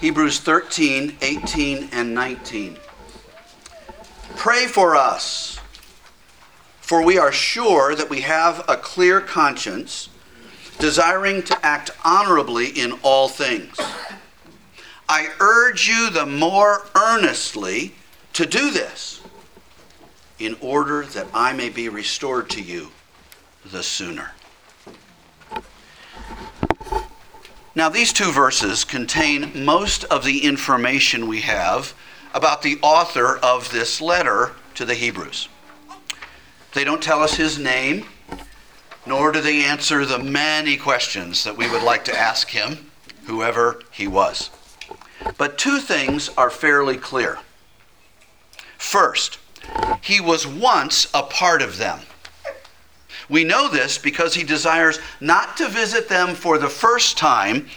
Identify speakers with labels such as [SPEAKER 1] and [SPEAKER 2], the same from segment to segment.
[SPEAKER 1] Hebrews 13, 18, and 19. Pray for us, for we are sure that we have a clear conscience, desiring to act honorably in all things. I urge you the more earnestly to do this, in order that I may be restored to you the sooner. Now, these two verses contain most of the information we have about the author of this letter to the Hebrews. They don't tell us his name, nor do they answer the many questions that we would like to ask him, whoever he was. But two things are fairly clear. First, he was once a part of them. We know this because he desires not to visit them for the first time,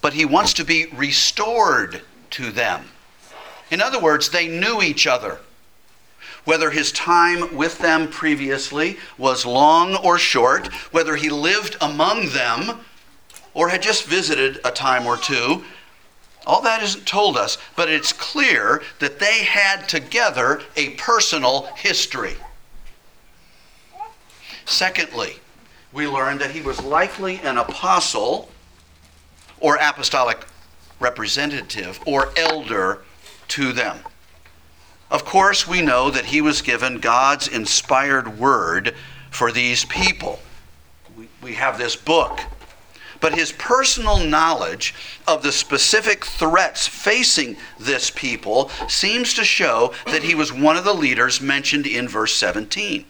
[SPEAKER 1] but he wants to be restored to them. In other words, they knew each other. Whether his time with them previously was long or short, whether he lived among them or had just visited a time or two, all that isn't told us, but it's clear that they had together a personal history. Secondly, we learn that he was likely an apostle or apostolic representative or elder to them. Of course, we know that he was given God's inspired word for these people. We, we have this book. But his personal knowledge of the specific threats facing this people seems to show that he was one of the leaders mentioned in verse 17.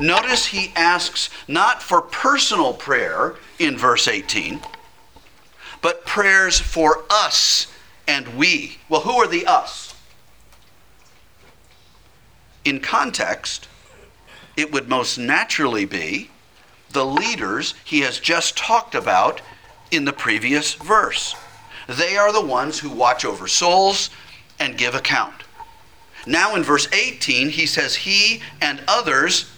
[SPEAKER 1] Notice he asks not for personal prayer in verse 18, but prayers for us and we. Well, who are the us? In context, it would most naturally be the leaders he has just talked about in the previous verse. They are the ones who watch over souls and give account. Now in verse 18, he says, He and others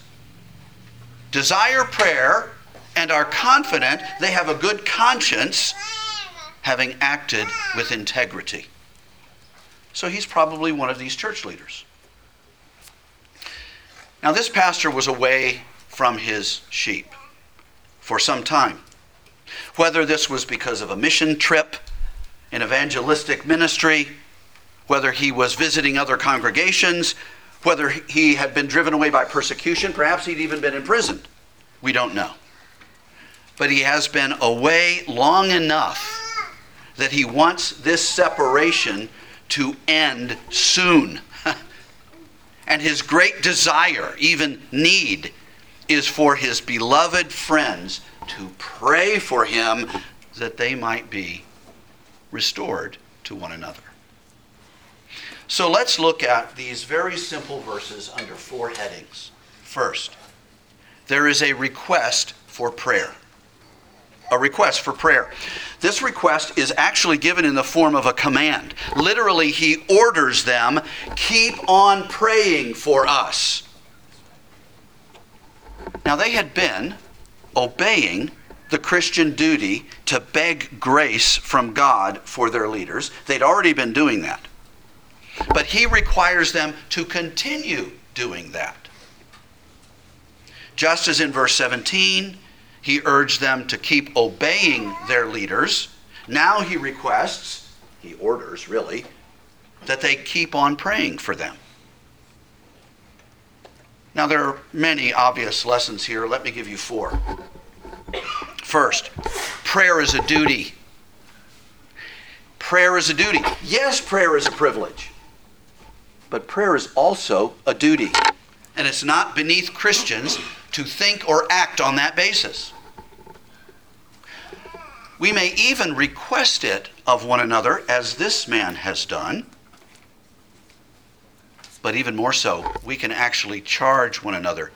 [SPEAKER 1] desire prayer and are confident they have a good conscience, having acted with integrity. So he's probably one of these church leaders. Now, this pastor was away from his sheep for some time. Whether this was because of a mission trip, an evangelistic ministry, whether he was visiting other congregations, whether he had been driven away by persecution, perhaps he'd even been imprisoned. We don't know. But he has been away long enough that he wants this separation to end soon. and his great desire, even need, is for his beloved friends to pray for him that they might be restored to one another. So let's look at these very simple verses under four headings. First, there is a request for prayer. A request for prayer. This request is actually given in the form of a command. Literally, he orders them keep on praying for us. Now, they had been obeying the Christian duty to beg grace from God for their leaders. They'd already been doing that. But he requires them to continue doing that. Just as in verse 17, he urged them to keep obeying their leaders, now he requests, he orders really, that they keep on praying for them. Now, there are many obvious lessons here. Let me give you four. First, prayer is a duty. Prayer is a duty. Yes, prayer is a privilege. But prayer is also a duty. And it's not beneath Christians to think or act on that basis. We may even request it of one another, as this man has done. But even more so, we can actually charge one another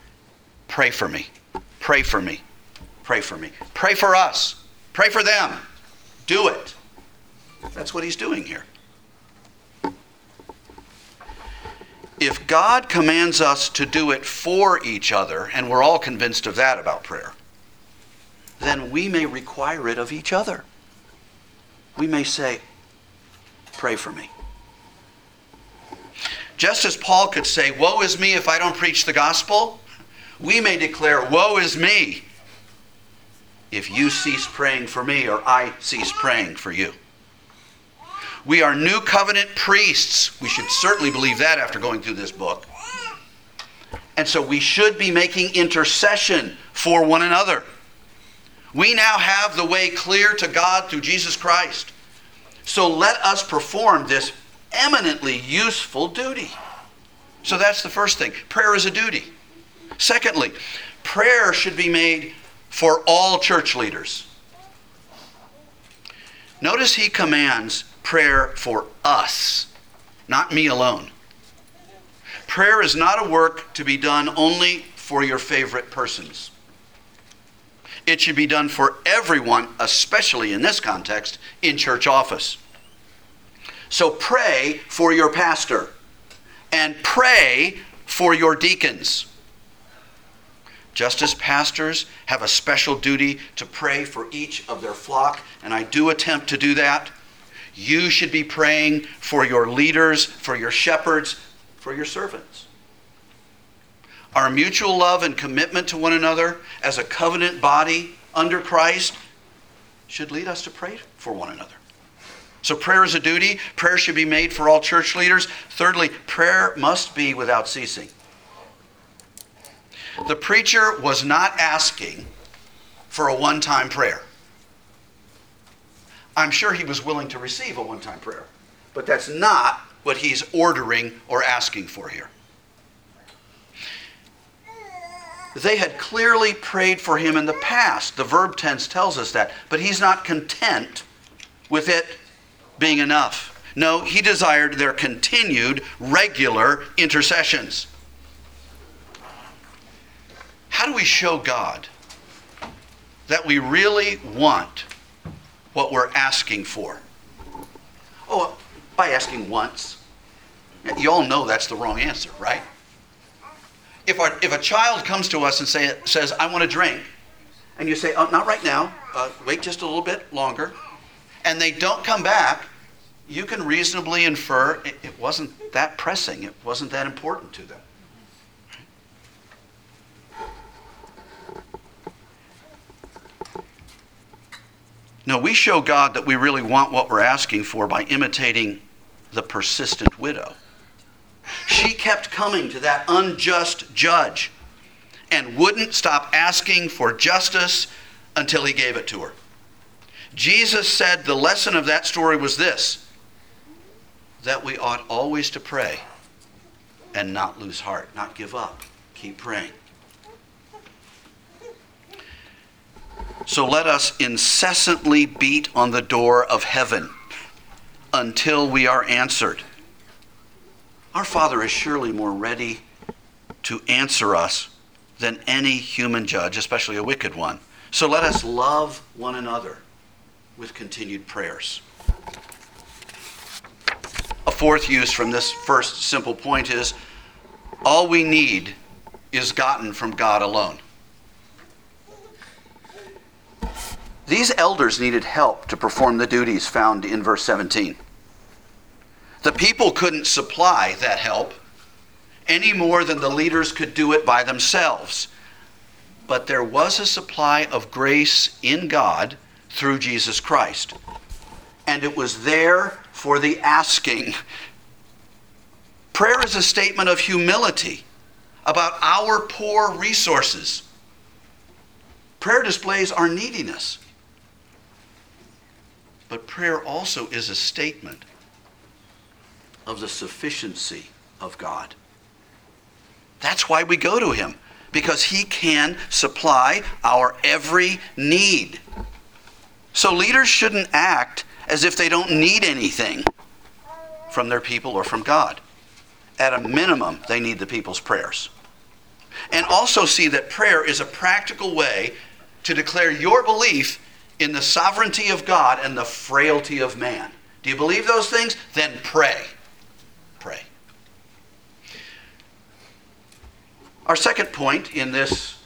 [SPEAKER 1] pray for me, pray for me, pray for me, pray for us, pray for them. Do it. That's what he's doing here. If God commands us to do it for each other, and we're all convinced of that about prayer, then we may require it of each other. We may say, pray for me. Just as Paul could say, Woe is me if I don't preach the gospel, we may declare, Woe is me if you cease praying for me or I cease praying for you. We are new covenant priests. We should certainly believe that after going through this book. And so we should be making intercession for one another. We now have the way clear to God through Jesus Christ. So let us perform this eminently useful duty. So that's the first thing. Prayer is a duty. Secondly, prayer should be made for all church leaders. Notice he commands prayer for us, not me alone. Prayer is not a work to be done only for your favorite persons. It should be done for everyone, especially in this context, in church office. So pray for your pastor and pray for your deacons. Just as pastors have a special duty to pray for each of their flock, and I do attempt to do that, you should be praying for your leaders, for your shepherds, for your servants. Our mutual love and commitment to one another as a covenant body under Christ should lead us to pray for one another. So, prayer is a duty. Prayer should be made for all church leaders. Thirdly, prayer must be without ceasing. The preacher was not asking for a one time prayer. I'm sure he was willing to receive a one time prayer, but that's not what he's ordering or asking for here. They had clearly prayed for him in the past. The verb tense tells us that. But he's not content with it being enough. No, he desired their continued, regular intercessions. How do we show God that we really want what we're asking for? Oh, by asking once. You all know that's the wrong answer, right? If, our, if a child comes to us and say, says, I want a drink, and you say, oh, not right now, uh, wait just a little bit longer, and they don't come back, you can reasonably infer it, it wasn't that pressing, it wasn't that important to them. No, we show God that we really want what we're asking for by imitating the persistent widow. She kept coming to that unjust judge and wouldn't stop asking for justice until he gave it to her. Jesus said the lesson of that story was this that we ought always to pray and not lose heart, not give up, keep praying. So let us incessantly beat on the door of heaven until we are answered. Our Father is surely more ready to answer us than any human judge, especially a wicked one. So let us love one another with continued prayers. A fourth use from this first simple point is all we need is gotten from God alone. These elders needed help to perform the duties found in verse 17. The people couldn't supply that help any more than the leaders could do it by themselves. But there was a supply of grace in God through Jesus Christ. And it was there for the asking. Prayer is a statement of humility about our poor resources. Prayer displays our neediness. But prayer also is a statement of the sufficiency of God. That's why we go to Him, because He can supply our every need. So leaders shouldn't act as if they don't need anything from their people or from God. At a minimum, they need the people's prayers. And also see that prayer is a practical way to declare your belief in the sovereignty of God and the frailty of man. Do you believe those things? Then pray. Pray. Our second point in this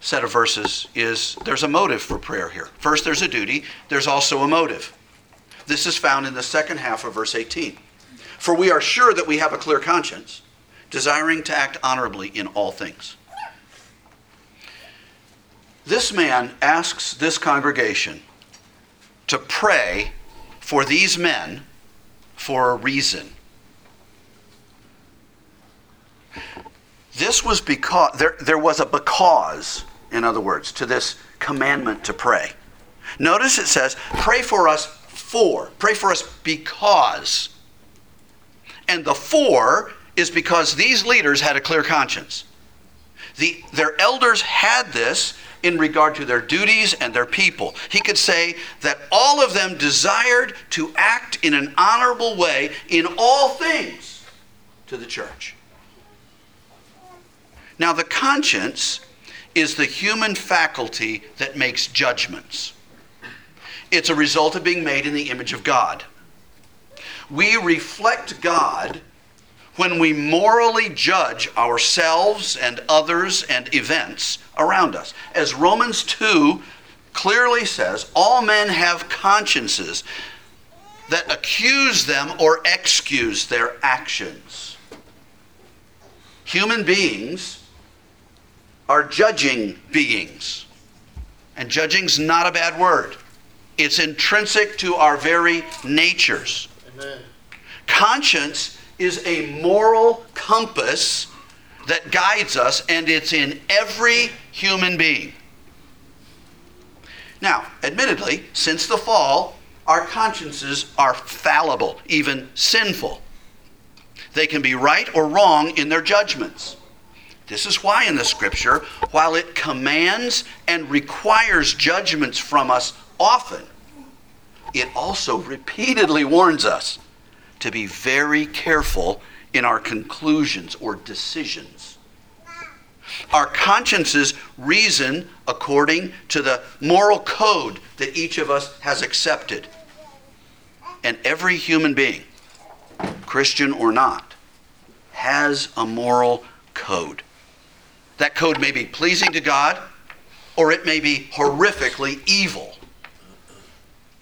[SPEAKER 1] set of verses is there's a motive for prayer here. First, there's a duty, there's also a motive. This is found in the second half of verse 18. For we are sure that we have a clear conscience, desiring to act honorably in all things. This man asks this congregation to pray for these men for a reason. This was because there, there was a because, in other words, to this commandment to pray. Notice it says, pray for us for. Pray for us because. And the for is because these leaders had a clear conscience. The, their elders had this in regard to their duties and their people. He could say that all of them desired to act in an honorable way in all things to the church. Now, the conscience is the human faculty that makes judgments. It's a result of being made in the image of God. We reflect God when we morally judge ourselves and others and events around us. As Romans 2 clearly says, all men have consciences that accuse them or excuse their actions. Human beings are judging beings. And judging's not a bad word. It's intrinsic to our very natures. Amen. Conscience is a moral compass that guides us, and it's in every human being. Now, admittedly, since the fall, our consciences are fallible, even sinful. They can be right or wrong in their judgments. This is why in the scripture, while it commands and requires judgments from us often, it also repeatedly warns us to be very careful in our conclusions or decisions. Our consciences reason according to the moral code that each of us has accepted. And every human being, Christian or not, has a moral code. That code may be pleasing to God or it may be horrifically evil.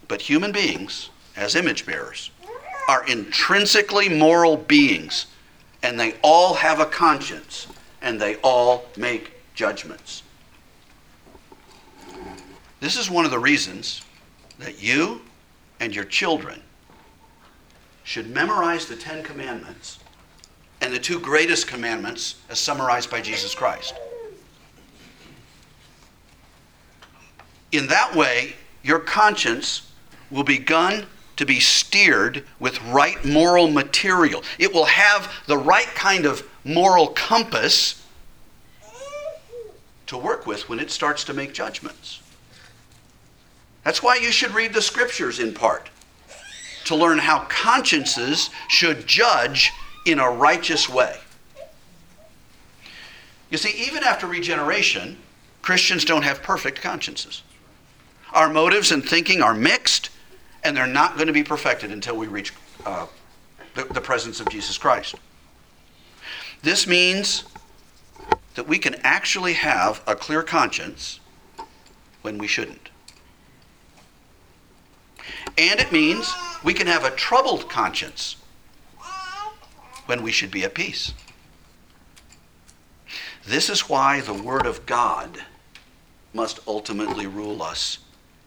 [SPEAKER 1] But human beings, as image bearers, are intrinsically moral beings, and they all have a conscience, and they all make judgments. This is one of the reasons that you and your children should memorize the Ten Commandments and the two greatest commandments as summarized by Jesus Christ. In that way, your conscience will be begun to be steered with right moral material. It will have the right kind of moral compass to work with when it starts to make judgments. That's why you should read the scriptures in part to learn how consciences should judge in a righteous way. You see, even after regeneration, Christians don't have perfect consciences. Our motives and thinking are mixed, and they're not going to be perfected until we reach uh, the, the presence of Jesus Christ. This means that we can actually have a clear conscience when we shouldn't. And it means we can have a troubled conscience when we should be at peace. This is why the Word of God must ultimately rule us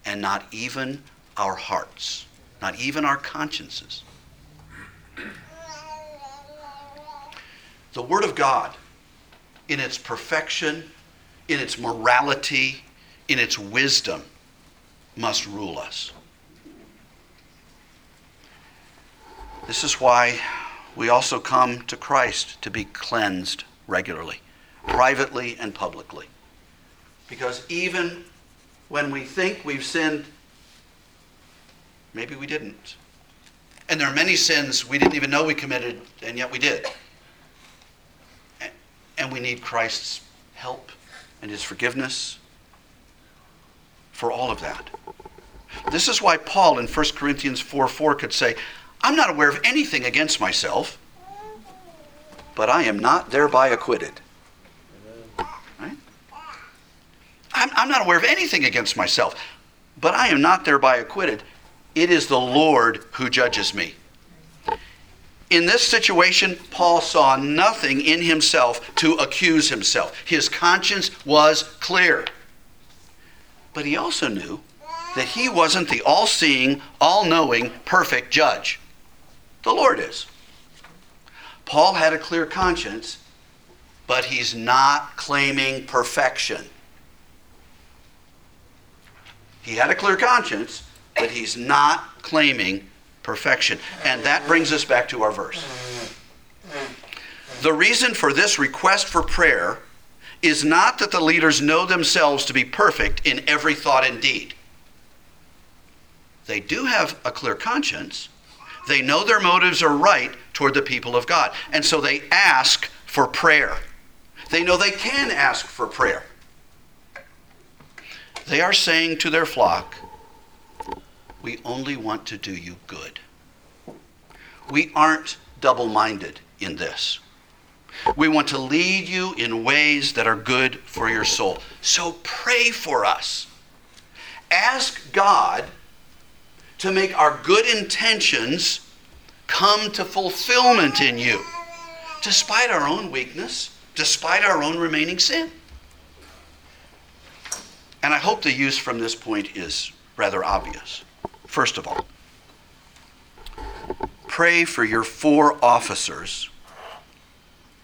[SPEAKER 1] and not even our hearts, not even our consciences. The Word of God, in its perfection, in its morality, in its wisdom, must rule us. This is why we also come to Christ to be cleansed regularly, privately and publicly. Because even when we think we've sinned Maybe we didn't. And there are many sins we didn't even know we committed, and yet we did. And we need Christ's help and his forgiveness for all of that. This is why Paul in 1 Corinthians 4 4 could say, I'm not aware of anything against myself, but I am not thereby acquitted. Right? I'm, I'm not aware of anything against myself, but I am not thereby acquitted. It is the Lord who judges me. In this situation, Paul saw nothing in himself to accuse himself. His conscience was clear. But he also knew that he wasn't the all seeing, all knowing, perfect judge. The Lord is. Paul had a clear conscience, but he's not claiming perfection. He had a clear conscience, but he's not claiming perfection. And that brings us back to our verse. The reason for this request for prayer is not that the leaders know themselves to be perfect in every thought and deed. They do have a clear conscience. They know their motives are right toward the people of God. And so they ask for prayer. They know they can ask for prayer. They are saying to their flock, We only want to do you good. We aren't double minded in this. We want to lead you in ways that are good for your soul. So pray for us. Ask God to make our good intentions come to fulfillment in you, despite our own weakness, despite our own remaining sin. And I hope the use from this point is rather obvious. First of all, pray for your four officers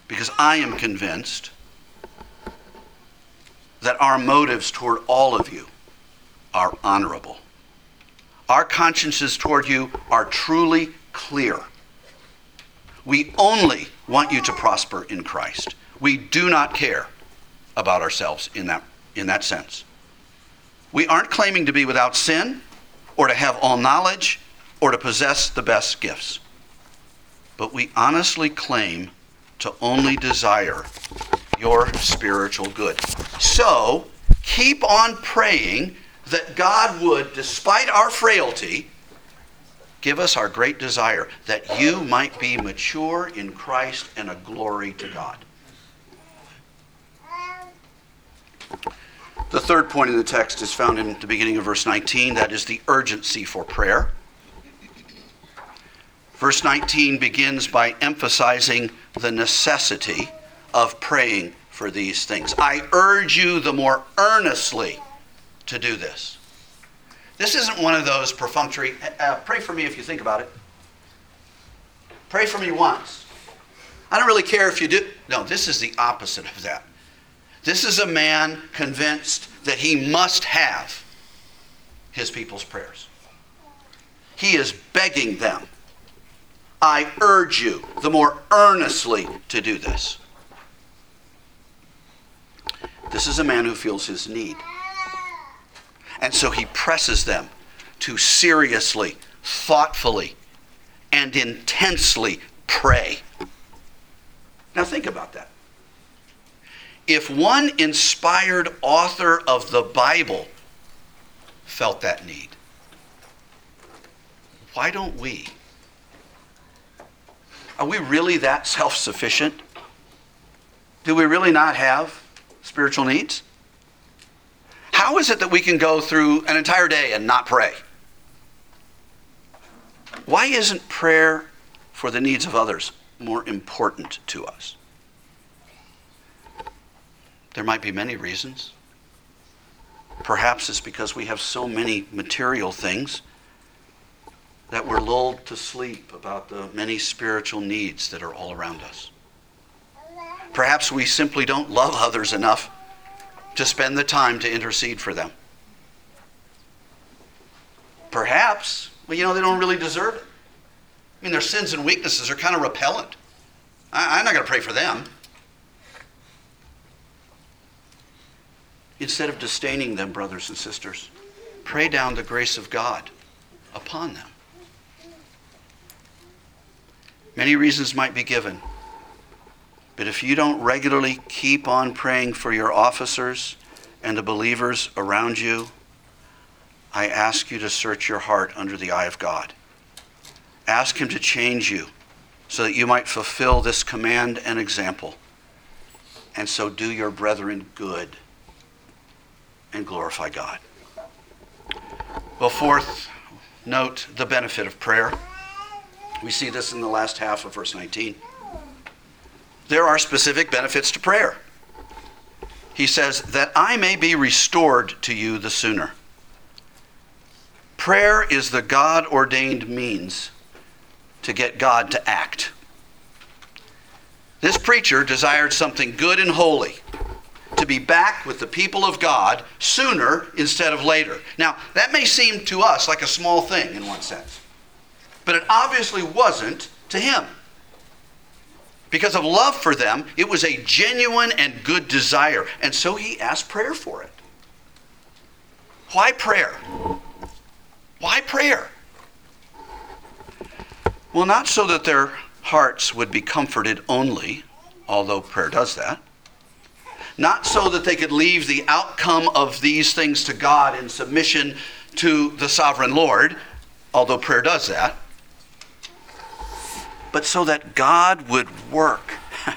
[SPEAKER 1] because I am convinced that our motives toward all of you are honorable. Our consciences toward you are truly clear. We only want you to prosper in Christ. We do not care about ourselves in that, in that sense. We aren't claiming to be without sin or to have all knowledge or to possess the best gifts. But we honestly claim to only desire your spiritual good. So keep on praying that God would, despite our frailty, give us our great desire that you might be mature in Christ and a glory to God. The third point in the text is found in the beginning of verse 19 that is the urgency for prayer. Verse 19 begins by emphasizing the necessity of praying for these things. I urge you the more earnestly to do this. This isn't one of those perfunctory, uh, pray for me if you think about it. Pray for me once. I don't really care if you do. No, this is the opposite of that. This is a man convinced that he must have his people's prayers. He is begging them I urge you the more earnestly to do this. This is a man who feels his need. And so he presses them to seriously, thoughtfully, and intensely pray. Now think about that. If one inspired author of the Bible felt that need, why don't we? Are we really that self sufficient? Do we really not have spiritual needs? How is it that we can go through an entire day and not pray? Why isn't prayer for the needs of others more important to us? There might be many reasons. Perhaps it's because we have so many material things that we're lulled to sleep about the many spiritual needs that are all around us. Perhaps we simply don't love others enough to spend the time to intercede for them. Perhaps, well, you know, they don't really deserve it. I mean, their sins and weaknesses are kind of repellent. I, am not going to pray for them. Instead of disdaining them, brothers and sisters, pray down the grace of God upon them. Many reasons might be given. But if you don't regularly keep on praying for your officers and the believers around you, I ask you to search your heart under the eye of God. Ask Him to change you so that you might fulfill this command and example, and so do your brethren good and glorify God. Well, fourth, note the benefit of prayer. We see this in the last half of verse 19. There are specific benefits to prayer. He says, That I may be restored to you the sooner. Prayer is the God ordained means to get God to act. This preacher desired something good and holy to be back with the people of God sooner instead of later. Now, that may seem to us like a small thing in one sense, but it obviously wasn't to him. Because of love for them, it was a genuine and good desire, and so he asked prayer for it. Why prayer? Why prayer? Well, not so that their hearts would be comforted only, although prayer does that not so that they could leave the outcome of these things to God in submission to the sovereign Lord, although prayer does that, but so that God would work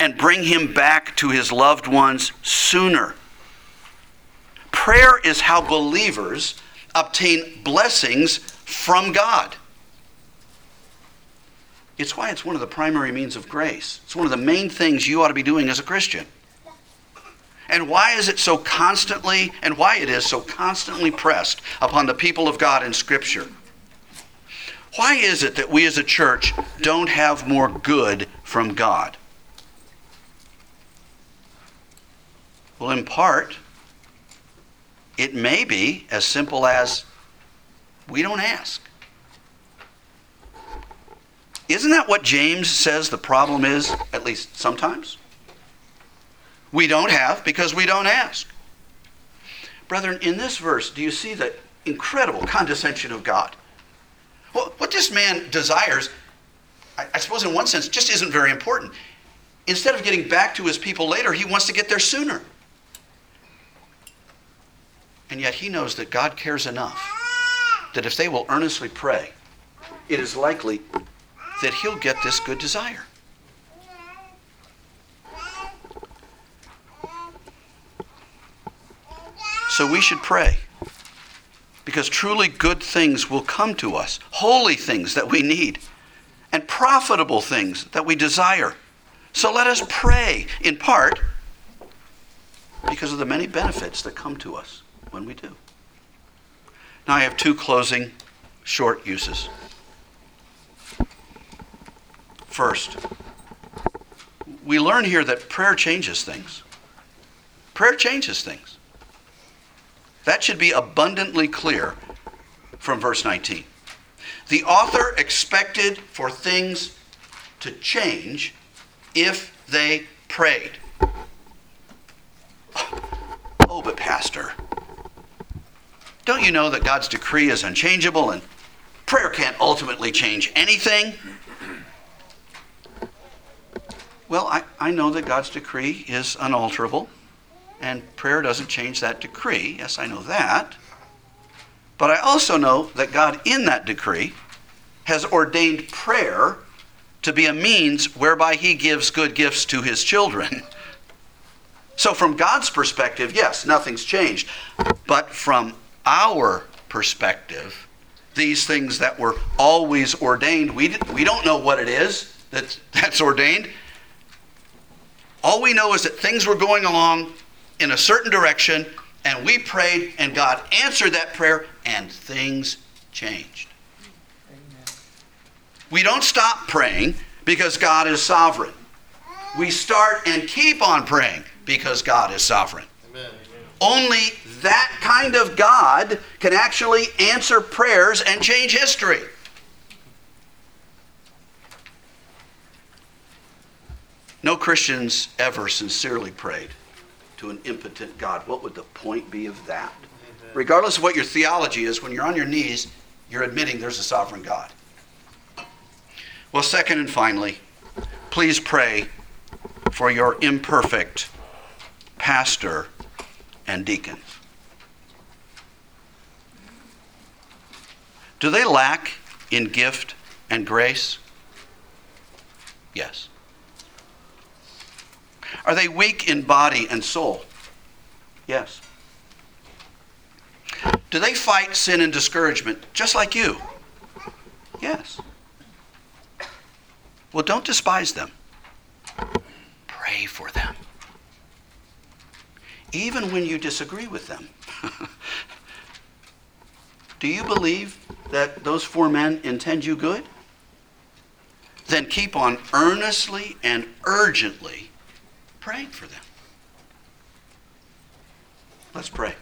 [SPEAKER 1] and bring him back to his loved ones sooner. Prayer is how believers obtain blessings from God. It's why it's one of the primary means of grace. It's one of the main things you ought to be doing as a Christian. And why is it so constantly, and why it is so constantly pressed upon the people of God in Scripture? Why is it that we as a church don't have more good from God? Well, in part, it may be as simple as we don't ask. Isn't that what James says the problem is, at least sometimes? We don't have because we don't ask. Brethren, in this verse, do you see the incredible condescension of God? Well, what this man desires, I, I suppose in one sense, just isn't very important. Instead of getting back to his people later, he wants to get there sooner. And yet he knows that God cares enough that if they will earnestly pray, it is likely that he'll get this good desire. So we should pray. Because truly good things will come to us, holy things that we need, and profitable things that we desire. So let us pray, in part, because of the many benefits that come to us when we do. Now I have two closing short uses. First, we learn here that prayer changes things. Prayer changes things. That should be abundantly clear from verse 19. The author expected for things to change if they prayed. Oh, but Pastor, don't you know that God's decree is unchangeable and prayer can't ultimately change anything? Well, I, I know that God's decree is unalterable and prayer doesn't change that decree. Yes, I know that. But I also know that God, in that decree, has ordained prayer to be a means whereby He gives good gifts to His children. So, from God's perspective, yes, nothing's changed. But from our perspective, these things that were always ordained, we, we don't know what it is that's, that's ordained. All we know is that things were going along in a certain direction, and we prayed, and God answered that prayer, and things changed. Amen. We don't stop praying because God is sovereign. We start and keep on praying because God is sovereign. Amen. Only that kind of God can actually answer prayers and change history. No Christians ever sincerely prayed to an impotent God. What would the point be of that? Amen. Regardless of what your theology is, when you're on your knees, you're admitting there's a sovereign God. Well, second and finally, please pray for your imperfect pastor and deacons. Do they lack in gift and grace? Yes. Are they weak in body and soul? Yes. Do they fight sin and discouragement just like you? Yes. Well, don't despise them. Pray for them. Even when you disagree with them. Do you believe that those four men intend you good? Then keep on earnestly and urgently praying for them. Let's pray.